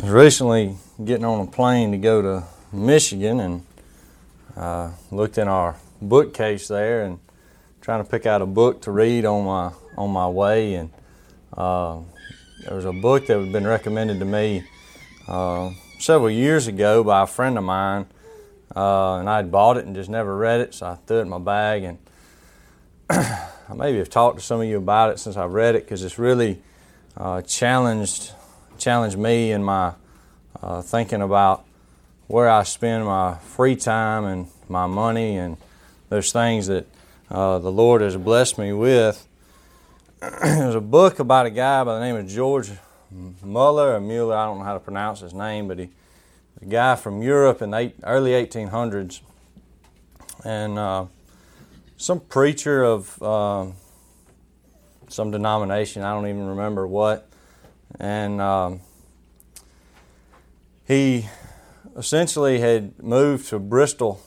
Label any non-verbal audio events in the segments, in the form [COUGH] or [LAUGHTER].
I was recently getting on a plane to go to Michigan and uh, looked in our bookcase there and trying to pick out a book to read on my on my way and uh, there was a book that had been recommended to me uh, several years ago by a friend of mine uh, and I had bought it and just never read it so I threw it in my bag and [CLEARS THROAT] I maybe have talked to some of you about it since I've read it because it's really uh, challenged challenged me in my uh, thinking about where I spend my free time and my money and those things that uh, the Lord has blessed me with. [CLEARS THROAT] There's a book about a guy by the name of George Muller or Mueller. I don't know how to pronounce his name, but he a guy from Europe in the eight, early 1800s, and uh, some preacher of uh, some denomination. I don't even remember what and um, he essentially had moved to Bristol,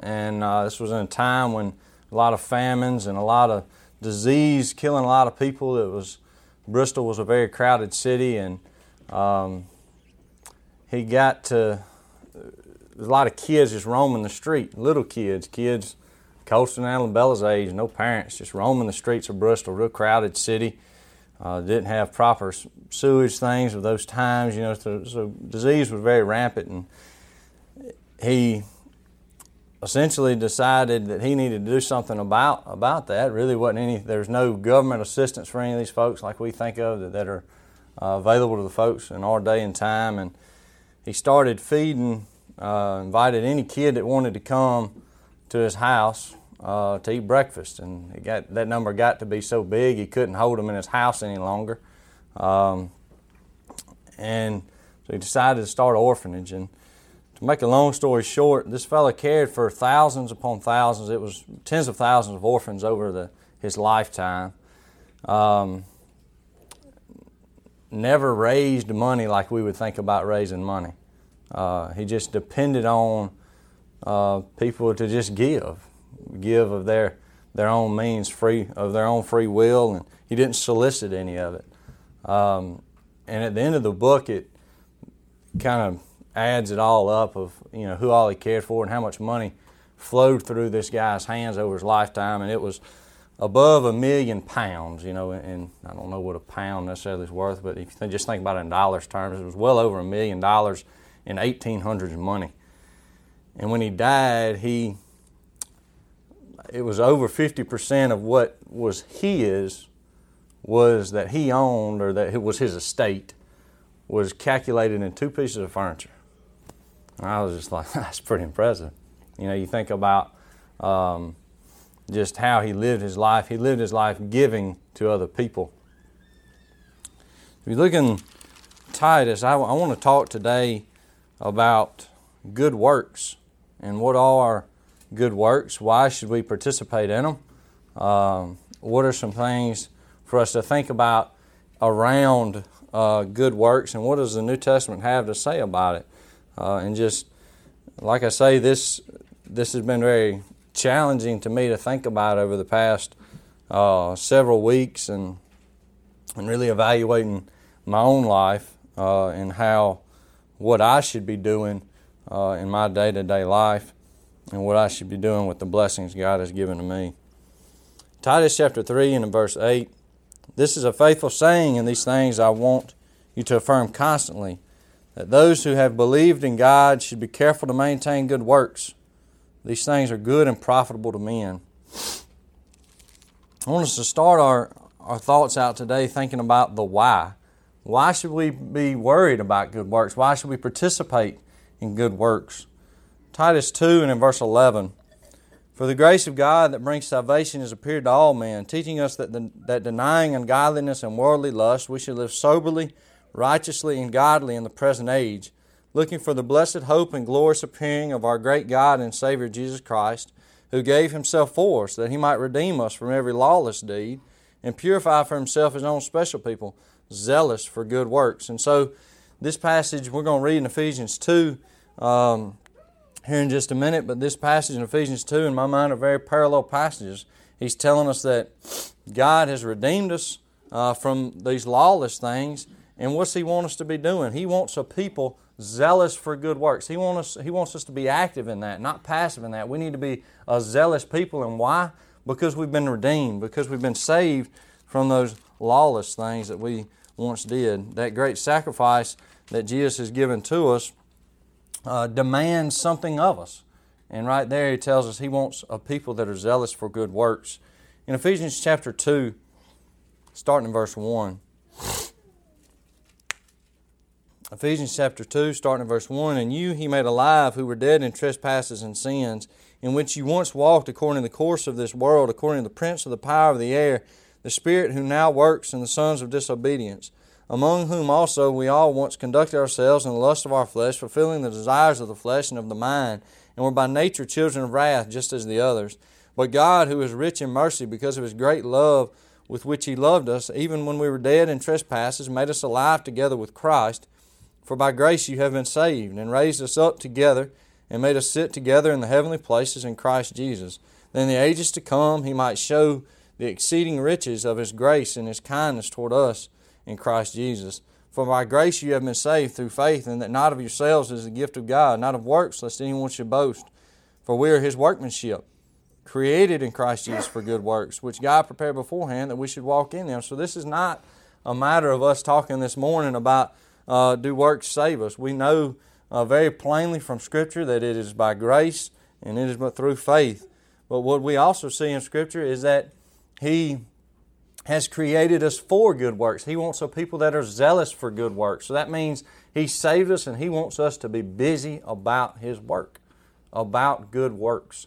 and uh, this was in a time when a lot of famines and a lot of disease killing a lot of people. It was Bristol was a very crowded city, and um, he got to a lot of kids just roaming the street, little kids, kids and Bella's age, no parents, just roaming the streets of Bristol, real crowded city. Uh, didn't have proper sewage things of those times, you know, so, so disease was very rampant. And he essentially decided that he needed to do something about about that. Really, wasn't any. There's no government assistance for any of these folks like we think of that, that are uh, available to the folks in our day and time. And he started feeding, uh, invited any kid that wanted to come to his house uh, to eat breakfast, and got, that number got to be so big he couldn't hold them in his house any longer. Um, and so he decided to start an orphanage. And to make a long story short, this fellow cared for thousands upon thousands. It was tens of thousands of orphans over the, his lifetime. Um, never raised money like we would think about raising money. Uh, he just depended on uh, people to just give give of their their own means, free of their own free will, and he didn't solicit any of it. Um, and at the end of the book, it kind of adds it all up of you know who all he cared for and how much money flowed through this guy's hands over his lifetime, and it was above a million pounds. You know, and I don't know what a pound necessarily is worth, but if you just think about it in dollars terms, it was well over a million dollars in 1800s money. And when he died, he it was over 50% of what was his was that he owned or that it was his estate was calculated in two pieces of furniture. And I was just like, [LAUGHS] that's pretty impressive. You know, you think about um, just how he lived his life. He lived his life giving to other people. If you look in Titus, I, I want to talk today about good works and what are good works. Why should we participate in them? Um, what are some things for us to think about around uh, good works, and what does the New Testament have to say about it? Uh, and just like I say, this this has been very challenging to me to think about over the past uh, several weeks, and and really evaluating my own life uh, and how what I should be doing uh, in my day to day life and what I should be doing with the blessings God has given to me. Titus chapter 3 and verse 8 This is a faithful saying, and these things I want you to affirm constantly that those who have believed in God should be careful to maintain good works. These things are good and profitable to men. I want us to start our, our thoughts out today thinking about the why. Why should we be worried about good works? Why should we participate in good works? Titus 2 and in verse 11. For the grace of God that brings salvation has appeared to all men, teaching us that, the, that denying ungodliness and worldly lust, we should live soberly, righteously, and godly in the present age, looking for the blessed hope and glorious appearing of our great God and Savior Jesus Christ, who gave himself for us, that he might redeem us from every lawless deed and purify for himself his own special people, zealous for good works. And so, this passage we're going to read in Ephesians 2. Um, here in just a minute, but this passage in Ephesians 2, in my mind, are very parallel passages. He's telling us that God has redeemed us uh, from these lawless things, And what's He want us to be doing? He wants a people zealous for good works. He wants us, He wants us to be active in that, not passive in that. We need to be a zealous people. And why? Because we've been redeemed, because we've been saved from those lawless things that we once did. That great sacrifice that Jesus has given to us uh, demands something of us. And right there, he tells us he wants a people that are zealous for good works. In Ephesians chapter 2, starting in verse 1. Ephesians chapter 2, starting in verse 1 And you he made alive who were dead in trespasses and sins, in which you once walked according to the course of this world, according to the prince of the power of the air, the spirit who now works in the sons of disobedience among whom also we all once conducted ourselves in the lust of our flesh, fulfilling the desires of the flesh and of the mind, and were by nature children of wrath, just as the others. But God, who is rich in mercy, because of his great love with which he loved us, even when we were dead in trespasses, made us alive together with Christ. For by grace you have been saved, and raised us up together, and made us sit together in the heavenly places in Christ Jesus. That in the ages to come he might show the exceeding riches of his grace and his kindness toward us in Christ Jesus. For by grace you have been saved through faith, and that not of yourselves is the gift of God, not of works, lest anyone should boast. For we are his workmanship, created in Christ Jesus for good works, which God prepared beforehand that we should walk in them. So this is not a matter of us talking this morning about uh, do works save us. We know uh, very plainly from Scripture that it is by grace and it is but through faith. But what we also see in Scripture is that He has created us for good works. He wants a people that are zealous for good works. So that means He saved us and He wants us to be busy about His work, about good works.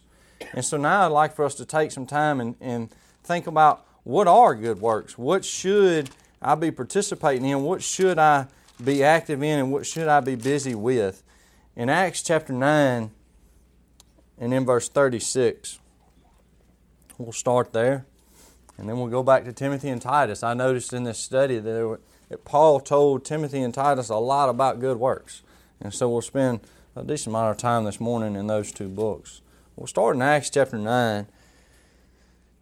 And so now I'd like for us to take some time and, and think about what are good works? What should I be participating in? What should I be active in? And what should I be busy with? In Acts chapter 9 and in verse 36, we'll start there. And then we'll go back to Timothy and Titus. I noticed in this study that, were, that Paul told Timothy and Titus a lot about good works. And so we'll spend a decent amount of time this morning in those two books. We'll start in Acts chapter 9,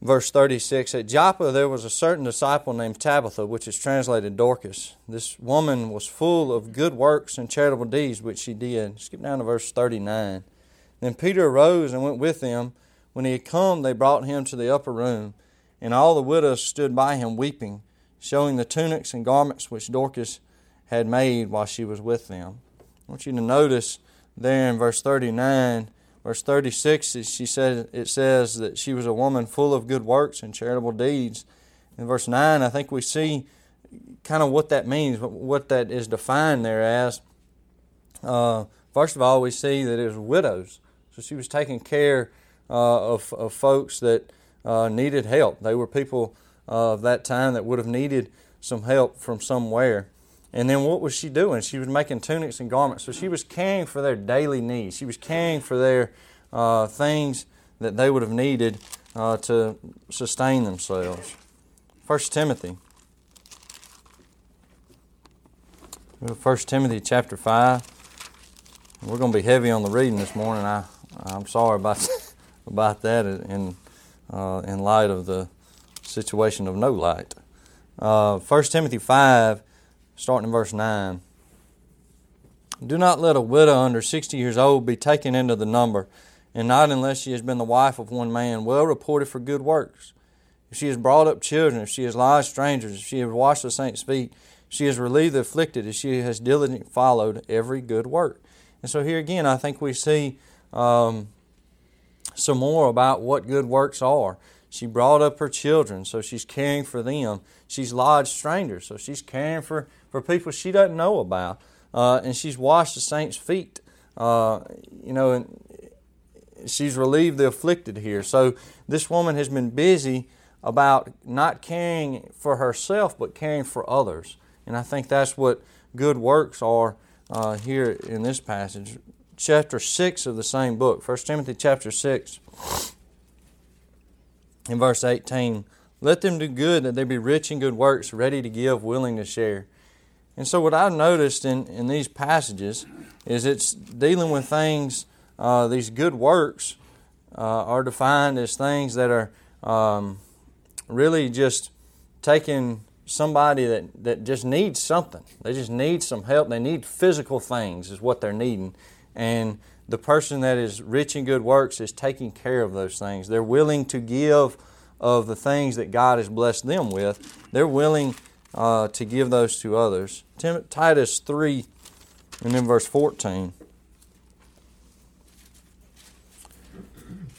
verse 36. At Joppa there was a certain disciple named Tabitha, which is translated Dorcas. This woman was full of good works and charitable deeds which she did. Skip down to verse 39. Then Peter arose and went with them. When he had come, they brought him to the upper room. And all the widows stood by him weeping, showing the tunics and garments which Dorcas had made while she was with them. I want you to notice there in verse 39, verse 36, she said, it says that she was a woman full of good works and charitable deeds. In verse 9, I think we see kind of what that means, what that is defined there as. Uh, first of all, we see that it was widows. So she was taking care uh, of, of folks that uh, needed help. They were people uh, of that time that would have needed some help from somewhere. And then what was she doing? She was making tunics and garments. So she was caring for their daily needs. She was caring for their uh, things that they would have needed uh, to sustain themselves. First Timothy. First Timothy chapter five. We're going to be heavy on the reading this morning. I I'm sorry about [LAUGHS] about that, and uh, in light of the situation of no light. Uh, 1 Timothy 5, starting in verse 9. Do not let a widow under 60 years old be taken into the number, and not unless she has been the wife of one man, well reported for good works. If she has brought up children, if she has lodged strangers, if she has washed the saints' feet, she has relieved the afflicted, if she has diligently followed every good work. And so here again, I think we see um, some more about what good works are. She brought up her children, so she's caring for them. She's lodged strangers, so she's caring for, for people she doesn't know about. Uh, and she's washed the saints' feet. Uh, you know, and she's relieved the afflicted here. So this woman has been busy about not caring for herself, but caring for others. And I think that's what good works are uh, here in this passage chapter 6 of the same book, 1 Timothy chapter 6, in verse 18. Let them do good that they be rich in good works, ready to give, willing to share. And so, what I've noticed in, in these passages is it's dealing with things, uh, these good works uh, are defined as things that are um, really just taking somebody that, that just needs something. They just need some help. They need physical things, is what they're needing. And the person that is rich in good works is taking care of those things. They're willing to give of the things that God has blessed them with. They're willing uh, to give those to others. Tim, Titus 3 and then verse 14.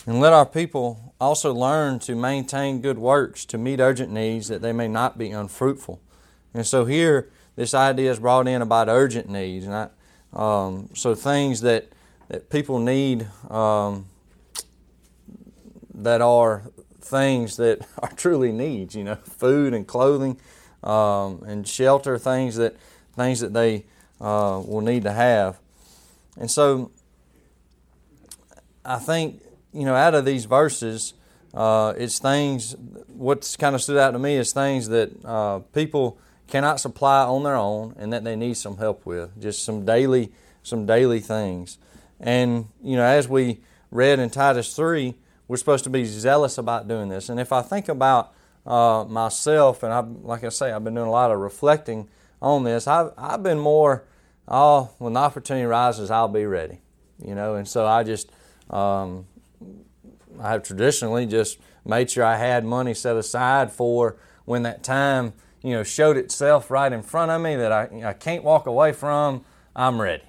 And let our people also learn to maintain good works to meet urgent needs that they may not be unfruitful. And so here, this idea is brought in about urgent needs. And I, um, so things that, that people need um, that are things that [LAUGHS] are truly needs, you know, food and clothing um, and shelter, things that, things that they uh, will need to have. And so I think, you know, out of these verses, uh, it's things, what's kind of stood out to me is things that uh, people cannot supply on their own and that they need some help with, just some daily, some daily things. And, you know, as we read in Titus 3, we're supposed to be zealous about doing this. And if I think about uh, myself, and I, like I say, I've been doing a lot of reflecting on this. I've, I've been more, oh, when the opportunity rises, I'll be ready, you know. And so I just, um, I have traditionally just made sure I had money set aside for when that time, you know, showed itself right in front of me that I, I can't walk away from. I'm ready.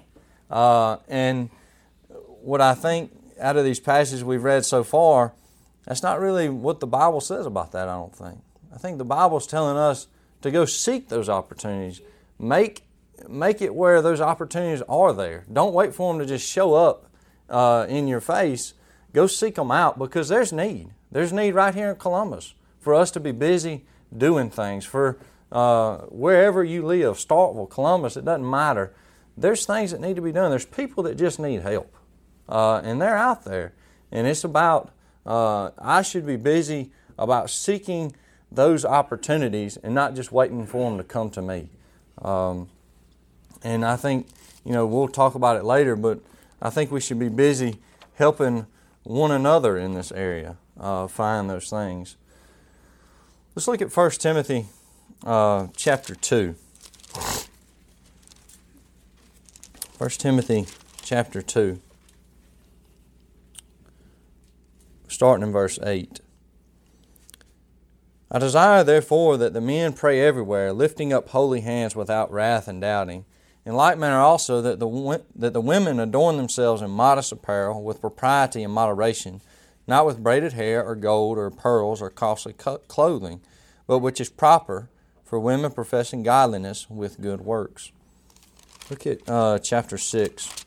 Uh, and what I think out of these passages we've read so far, that's not really what the Bible says about that, I don't think. I think the Bible's telling us to go seek those opportunities. Make, make it where those opportunities are there. Don't wait for them to just show up uh, in your face. Go seek them out because there's need. There's need right here in Columbus for us to be busy doing things. For uh, wherever you live, Starkville, Columbus, it doesn't matter. There's things that need to be done. There's people that just need help uh, and they're out there. And it's about, uh, I should be busy about seeking those opportunities and not just waiting for them to come to me. Um, and I think, you know, we'll talk about it later, but I think we should be busy helping one another in this area uh, find those things. Let's look at 1 Timothy uh, chapter 2. 1 Timothy chapter 2. starting in verse 8. I desire, therefore, that the men pray everywhere, lifting up holy hands without wrath and doubting. In like manner also that the, that the women adorn themselves in modest apparel, with propriety and moderation, not with braided hair, or gold, or pearls, or costly clothing, but which is proper for women professing godliness with good works. Look at uh, chapter 6.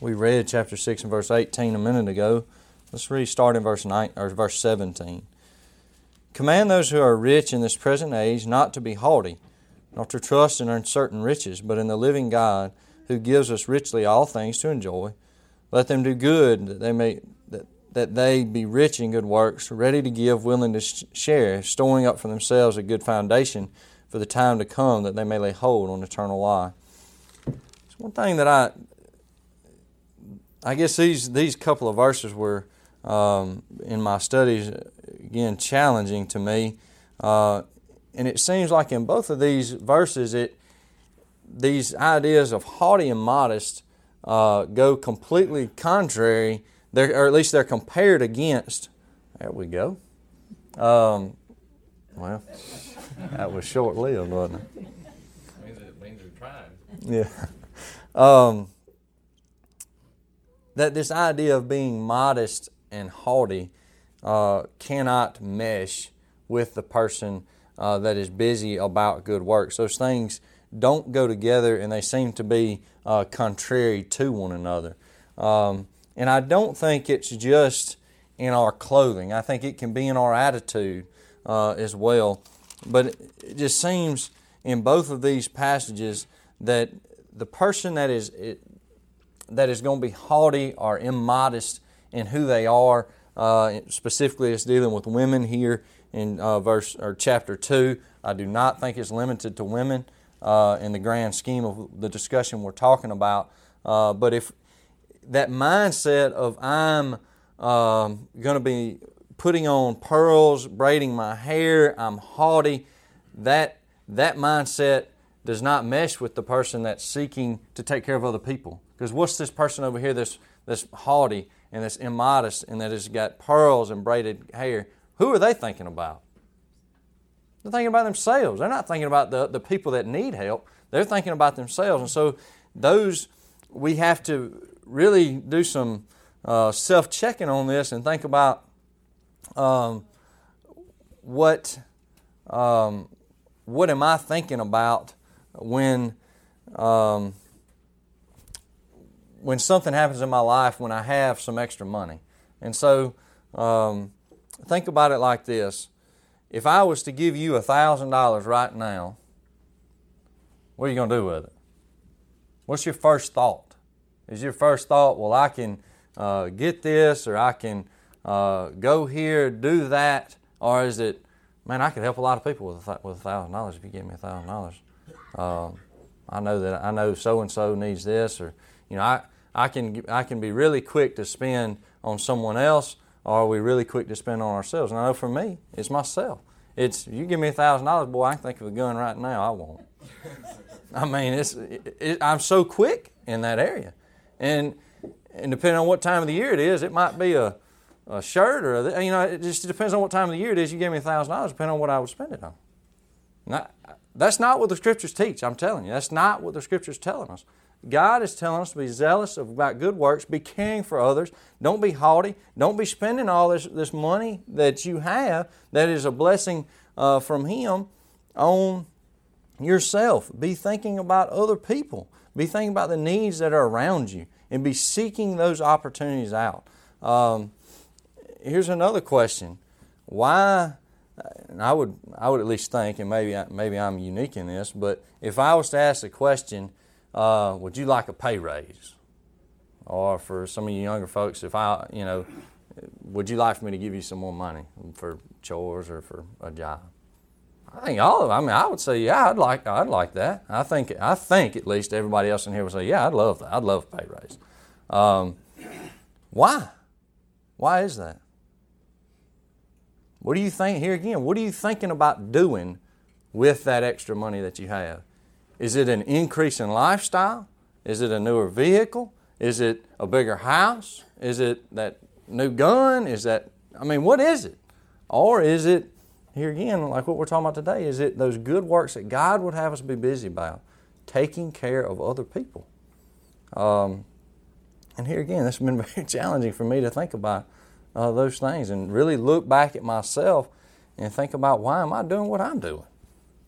We read chapter 6 and verse 18 a minute ago. Let's read start in verse 9 or verse 17. Command those who are rich in this present age not to be haughty, nor to trust in uncertain riches, but in the living God who gives us richly all things to enjoy. Let them do good that they may that, that they be rich in good works, ready to give, willing to share, storing up for themselves a good foundation for the time to come that they may lay hold on eternal life. It's one thing that I I guess these these couple of verses were um, in my studies again challenging to me, uh, and it seems like in both of these verses, it these ideas of haughty and modest uh, go completely contrary. They're, or at least they're compared against. There we go. Um, well, that was short lived, wasn't it? Means it means we tried. Yeah. Um, that this idea of being modest and haughty uh, cannot mesh with the person uh, that is busy about good works. Those things don't go together and they seem to be uh, contrary to one another. Um, and I don't think it's just in our clothing, I think it can be in our attitude uh, as well. But it just seems in both of these passages that the person that is that is going to be haughty or immodest in who they are. Uh, specifically, it's dealing with women here in uh, verse or chapter two. I do not think it's limited to women uh, in the grand scheme of the discussion we're talking about. Uh, but if that mindset of I'm um, going to be putting on pearls, braiding my hair, I'm haughty. That, that mindset does not mesh with the person that's seeking to take care of other people. Because what's this person over here that's, that's haughty and that's immodest and that has got pearls and braided hair? Who are they thinking about? They're thinking about themselves. They're not thinking about the, the people that need help. They're thinking about themselves. And so those, we have to really do some uh, self checking on this and think about um, what, um, what am I thinking about when, um, when something happens in my life when I have some extra money. And so um, think about it like this. If I was to give you $1,000 right now, what are you going to do with it? What's your first thought? Is your first thought, well, I can uh, get this or I can uh, go here, do that? Or is it, man, I could help a lot of people with with $1,000 if you give me $1,000? Um, I know that I know so and so needs this, or you know, I, I can I can be really quick to spend on someone else, or are we really quick to spend on ourselves? And I know for me, it's myself. It's you give me a thousand dollars, boy, I can think of a gun right now. I won't. I mean, it's it, it, I'm so quick in that area, and and depending on what time of the year it is, it might be a, a shirt or a, you know, it just depends on what time of the year it is. You give me a thousand dollars, depending on what I would spend it on. That's not what the scriptures teach. I'm telling you, that's not what the scriptures telling us. God is telling us to be zealous about good works, be caring for others. Don't be haughty. Don't be spending all this, this money that you have that is a blessing uh, from Him on yourself. Be thinking about other people. Be thinking about the needs that are around you and be seeking those opportunities out. Um, here's another question Why? And I would, I would at least think, and maybe, maybe I'm unique in this, but if I was to ask the question, uh, would you like a pay raise? Or for some of you younger folks, if I, you know, would you like for me to give you some more money for chores or for a job? I think all of. Them. I mean, I would say, yeah, I'd like, I'd like that. I think, I think at least everybody else in here would say, yeah, I'd love that. I'd love a pay raise. Um, why? Why is that? What do you think here again? What are you thinking about doing with that extra money that you have? Is it an increase in lifestyle? Is it a newer vehicle? Is it a bigger house? Is it that new gun? Is that, I mean, what is it? Or is it, here again, like what we're talking about today, is it those good works that God would have us be busy about? Taking care of other people. Um, and here again, this has been [LAUGHS] very challenging for me to think about uh, those things and really look back at myself and think about why am I doing what I'm doing?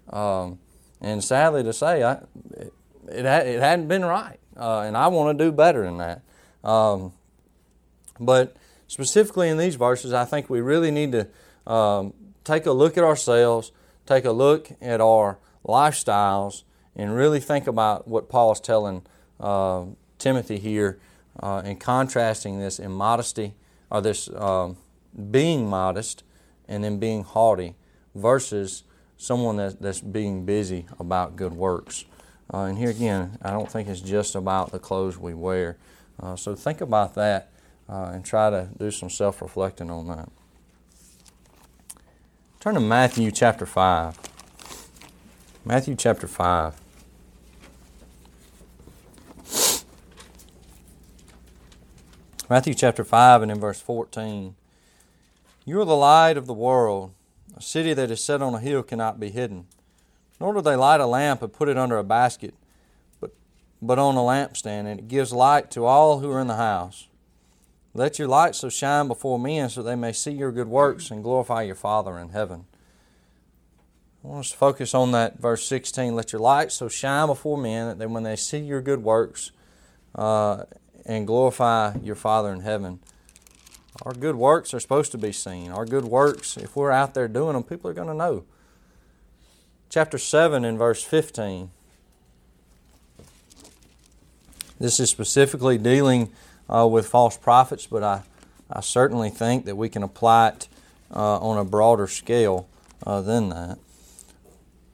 Um, and sadly to say, I, it, it, hadn't been right. Uh, and I want to do better than that. Um, but specifically in these verses, I think we really need to um, take a look at ourselves, take a look at our lifestyles, and really think about what Paul is telling uh, Timothy here uh, contrasting this immodesty or this um, being modest and then being haughty versus someone that, that's being busy about good works. Uh, and here again, I don't think it's just about the clothes we wear. Uh, so think about that uh, and try to do some self reflecting on that. Turn to Matthew chapter 5. Matthew chapter 5. Matthew chapter 5 and in verse 14. You are the light of the world. A city that is set on a hill cannot be hidden. Nor do they light a lamp and put it under a basket, but, but on a lampstand, and it gives light to all who are in the house. Let your light so shine before men so they may see your good works and glorify your Father in heaven. I want us to focus on that verse 16. Let your light so shine before men that when they see your good works uh, and glorify your Father in heaven. Our good works are supposed to be seen. Our good works, if we're out there doing them, people are going to know. Chapter 7 and verse 15. This is specifically dealing uh, with false prophets, but I, I certainly think that we can apply it uh, on a broader scale uh, than that.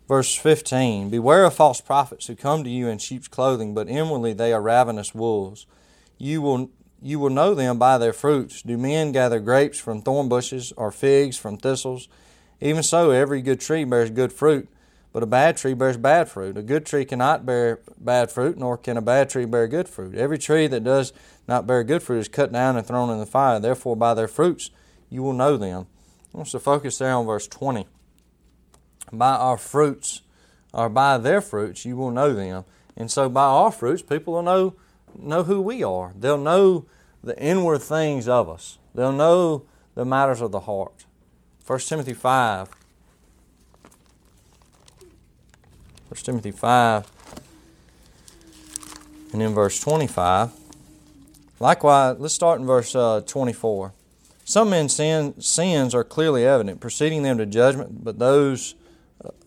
Verse 15 Beware of false prophets who come to you in sheep's clothing, but inwardly they are ravenous wolves. You will you will know them by their fruits. Do men gather grapes from thorn bushes or figs from thistles? Even so, every good tree bears good fruit, but a bad tree bears bad fruit. A good tree cannot bear bad fruit, nor can a bad tree bear good fruit. Every tree that does not bear good fruit is cut down and thrown in the fire. Therefore, by their fruits you will know them. I want to focus there on verse 20. By our fruits, or by their fruits, you will know them. And so, by our fruits, people will know know who we are. They'll know the inward things of us. They'll know the matters of the heart. 1 Timothy 5. 1 Timothy 5 and in verse 25. Likewise, let's start in verse uh, 24. Some men's sin, sins are clearly evident, preceding them to judgment, but those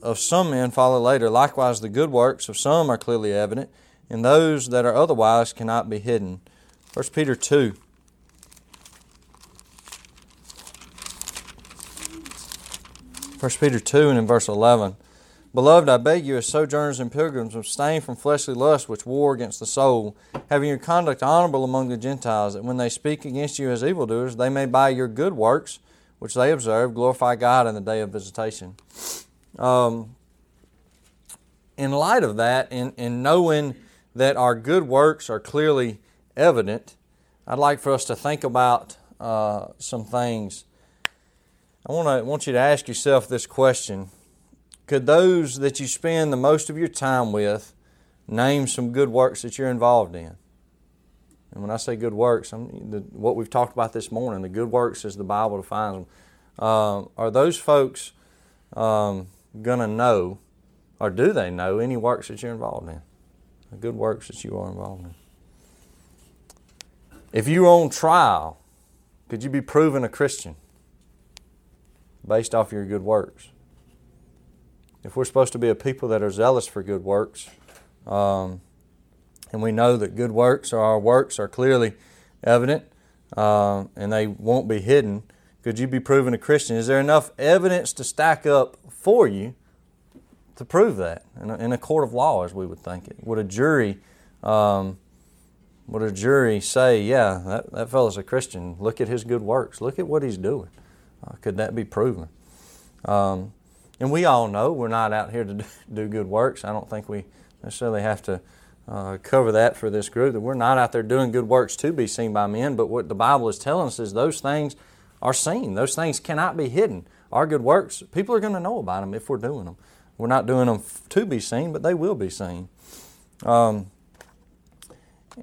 of some men follow later. Likewise, the good works of some are clearly evident, and those that are otherwise cannot be hidden. 1 Peter 2. First Peter 2 and in verse 11. Beloved, I beg you, as sojourners and pilgrims, abstain from fleshly lusts which war against the soul, having your conduct honorable among the Gentiles, that when they speak against you as evildoers, they may by your good works, which they observe, glorify God in the day of visitation. Um, in light of that, in, in knowing that our good works are clearly evident, I'd like for us to think about uh, some things. I want to want you to ask yourself this question could those that you spend the most of your time with name some good works that you're involved in? And when I say good works, the, what we've talked about this morning, the good works as the Bible defines them, uh, are those folks um, going to know, or do they know, any works that you're involved in? The good works that you are involved in. If you were on trial, could you be proven a Christian based off your good works? if we're supposed to be a people that are zealous for good works, um, and we know that good works or our works are clearly evident uh, and they won't be hidden, could you be proven a Christian? Is there enough evidence to stack up for you to prove that in a, in a court of law, as we would think it? Would a jury, um, would a jury say, "Yeah, that that fellow's a Christian. Look at his good works. Look at what he's doing." Uh, could that be proven? Um, and we all know we're not out here to [LAUGHS] do good works. I don't think we necessarily have to uh, cover that for this group, that we're not out there doing good works to be seen by men, but what the Bible is telling us is those things are seen. Those things cannot be hidden. Our good works, people are going to know about them if we're doing them. We're not doing them to be seen, but they will be seen. Um,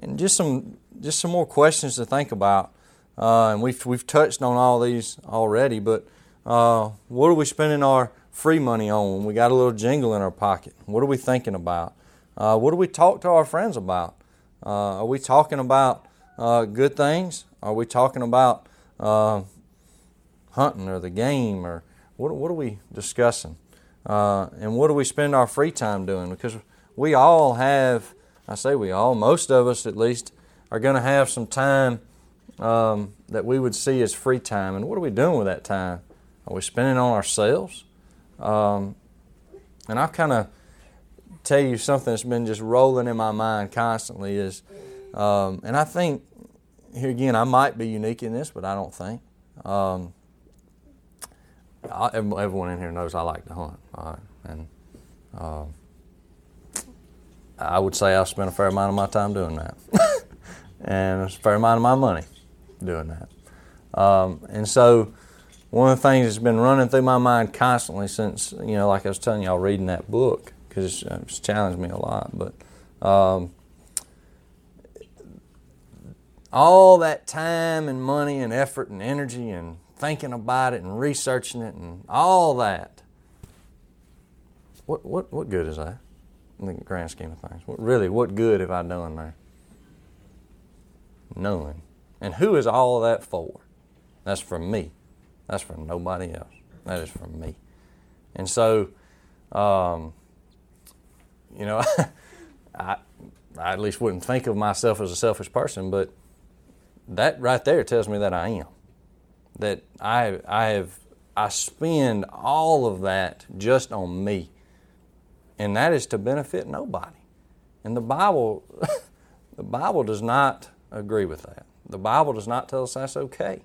and just some just some more questions to think about. Uh, and we've we've touched on all these already, but uh, what are we spending our free money on when we got a little jingle in our pocket? What are we thinking about? Uh, what do we talk to our friends about? Uh, are we talking about uh, good things? Are we talking about uh, hunting or the game or what, what are we discussing? And what do we spend our free time doing? Because we all have, I say we all, most of us at least, are going to have some time um, that we would see as free time. And what are we doing with that time? Are we spending on ourselves? Um, and I'll kind of tell you something that's been just rolling in my mind constantly is, um, and I think here again I might be unique in this, but I don't think. Um, I, everyone in here knows I like to hunt, right? and uh, I would say I spent a fair amount of my time doing that, [LAUGHS] and a fair amount of my money doing that. Um, and so one of the things that's been running through my mind constantly since, you know, like I was telling y'all, reading that book, because it's, it's, challenged me a lot. But um, all that time and money and effort and energy and thinking about it and researching it and all that, what, what, what good is that in the grand scheme of things? What, really, what good have I done there? None. And who is all that for? That's for me. That's for nobody else. That is for me. And so, um, you know, [LAUGHS] I, I at least wouldn't think of myself as a selfish person, but that right there tells me that I am. That I, I have, I spend all of that just on me. And that is to benefit nobody. And the Bible, [LAUGHS] the Bible does not agree with that. The Bible does not tell us that's okay.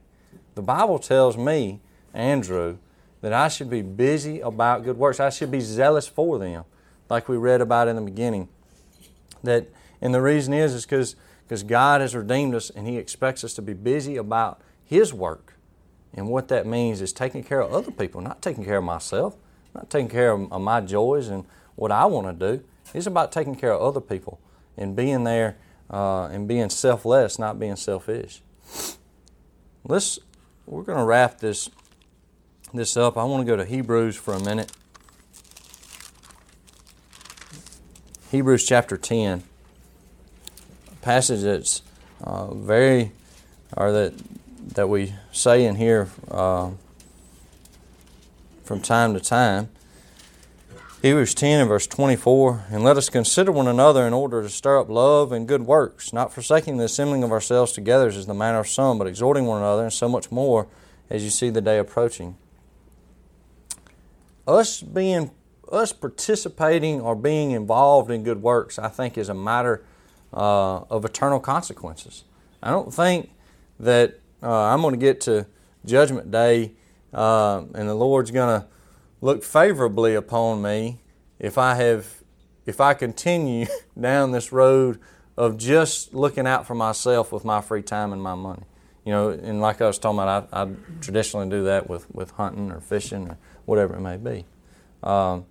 The Bible tells me, Andrew, that I should be busy about good works. I should be zealous for them, like we read about in the beginning. That, and the reason is, is because because God has redeemed us and He expects us to be busy about His work. And what that means is taking care of other people, not taking care of myself, not taking care of, my joys and what I want to do. It's about taking care of other people and being there uh, and being selfless, not being selfish. Let's we're going to wrap this this up. I want to go to Hebrews for a minute. Hebrews chapter 10. A passage that's uh, very, or that, that we say in here uh, from time to time. Hebrews 10 and verse 24, and let us consider one another in order to stir up love and good works, not forsaking the assembling of ourselves together as is the manner of some, but exhorting one another, and so much more as you see the day approaching. Us being us participating or being involved in good works, I think, is a matter uh, of eternal consequences. I don't think that uh, I'm going to get to Judgment Day uh, and the Lord's going to look favorably upon me if I have if I continue [LAUGHS] down this road of just looking out for myself with my free time and my money. You know, and like I was talking about, I, I traditionally do that with, with hunting or fishing or whatever it may be. Um,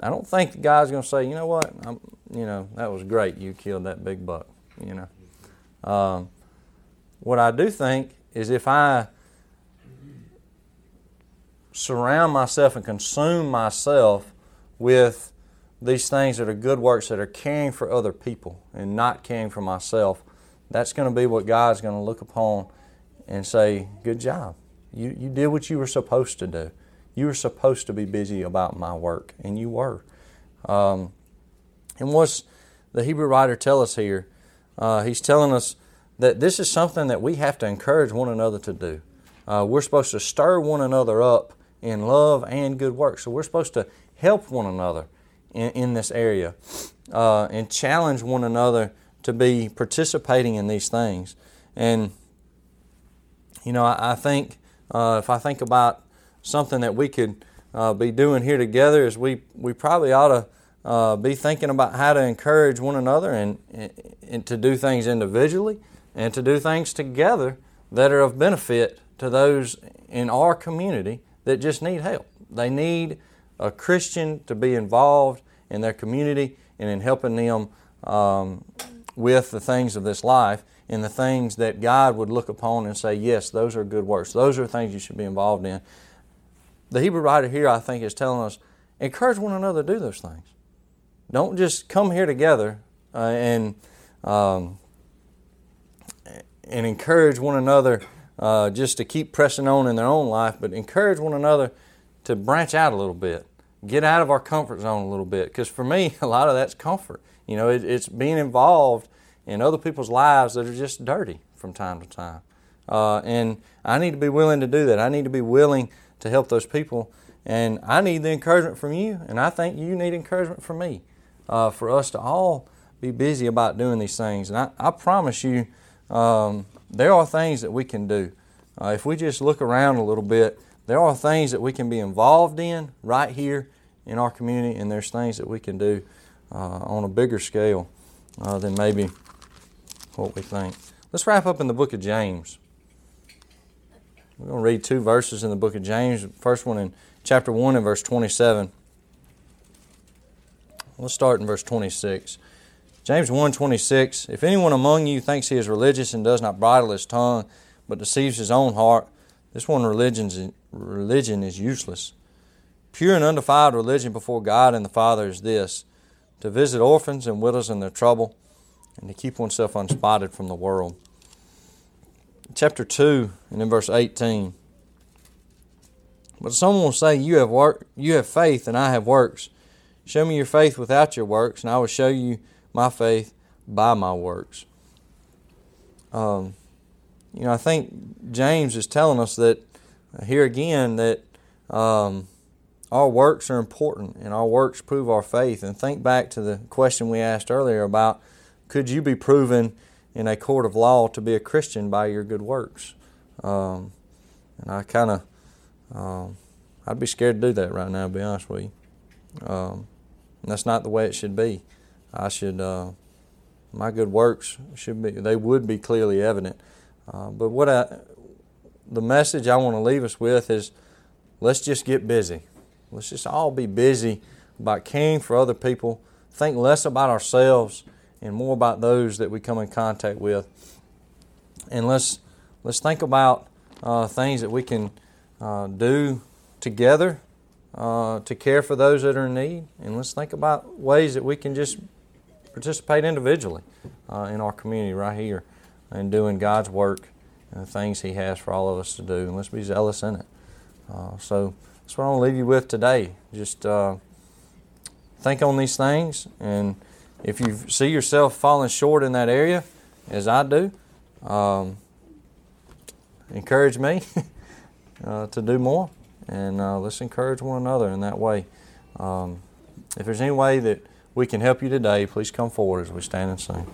I don't think the guy's going to say, you know what, I'm, you know, that was great. You killed that big buck. You know, um, what I do think is if I surround myself and consume myself with these things that are good works that are caring for other people and not caring for myself, that's going to be what God's going to look upon and say, Good job. You, you did what you were supposed to do. You were supposed to be busy about my work, and you were. Um, and what's the Hebrew writer tell us here? Uh, he's telling us that this is something that we have to encourage one another to do. Uh, we're supposed to stir one another up in love and good work. So we're supposed to help one another in, in this area uh, and challenge one another to be participating in these things. And, you know, I, I think uh, if I think about something that we could uh, be doing here together, is we, we probably ought to uh, be thinking about how to encourage one another and, and, and to do things individually and to do things together that are of benefit to those in our community that just need help. They need a Christian to be involved in their community and in helping them um, with the things of this life and the things that God would look upon and say, yes, those are good works. Those are things you should be involved in. The Hebrew writer here, I think, is telling us encourage one another to do those things. Don't just come here together uh, and um, and encourage one another uh, just to keep pressing on in their own life, but encourage one another to branch out a little bit, get out of our comfort zone a little bit. Because for me, [LAUGHS] a lot of that's comfort. You know, it, it's being involved in other people's lives that are just dirty from time to time. Uh, and I need to be willing to do that. I need to be willing to help those people. And I need the encouragement from you, and I think you need encouragement from me uh, for us to all be busy about doing these things. And I, I promise you, um, there are things that we can do. Uh, if we just look around a little bit, there are things that we can be involved in right here in our community, and there's things that we can do uh, on a bigger scale uh, than maybe what we think. Let's wrap up in the book of James. We're going to read two verses in the book of James. First one in chapter 1 and verse 27. Let's start in verse 26. James 1:26 If anyone among you thinks he is religious and does not bridle his tongue but deceives his own heart this one religion is useless. Pure and undefiled religion before God and the Father is this to visit orphans and widows in their trouble and to keep oneself unspotted from the world. Chapter 2 and in verse 18 But someone will say you have work you have faith and I have works show me your faith without your works and I will show you my faith by my works. Um, you know, I think James is telling us that uh, here again that um, our works are important and our works prove our faith. And think back to the question we asked earlier about could you be proven in a court of law to be a Christian by your good works. Um, and I kind of, um, I'd be scared to do that right now, to be honest with you. Um, that's not the way it should be. I should, uh, my good works should be, they would be clearly evident. Uh, but what I, the message I want to leave us with is let's just get busy. Let's just all be busy about caring for other people. Think less about ourselves and more about those that we come in contact with. And let's let's think about uh, things that we can uh, do together uh, to care for those that are in need. And let's think about ways that we can just participate individually uh, in our community right here and doing God's work and the things He has for all of us to do. And let's be zealous in it. Uh, so that's what I want to leave you with today. Just uh, think on these things, and if you see yourself falling short in that area, as I do, um, encourage me [LAUGHS] uh, to do more, and uh, let's encourage one another in that way. Um, if there's any way that we can help you today, please come forward as we stand and sing.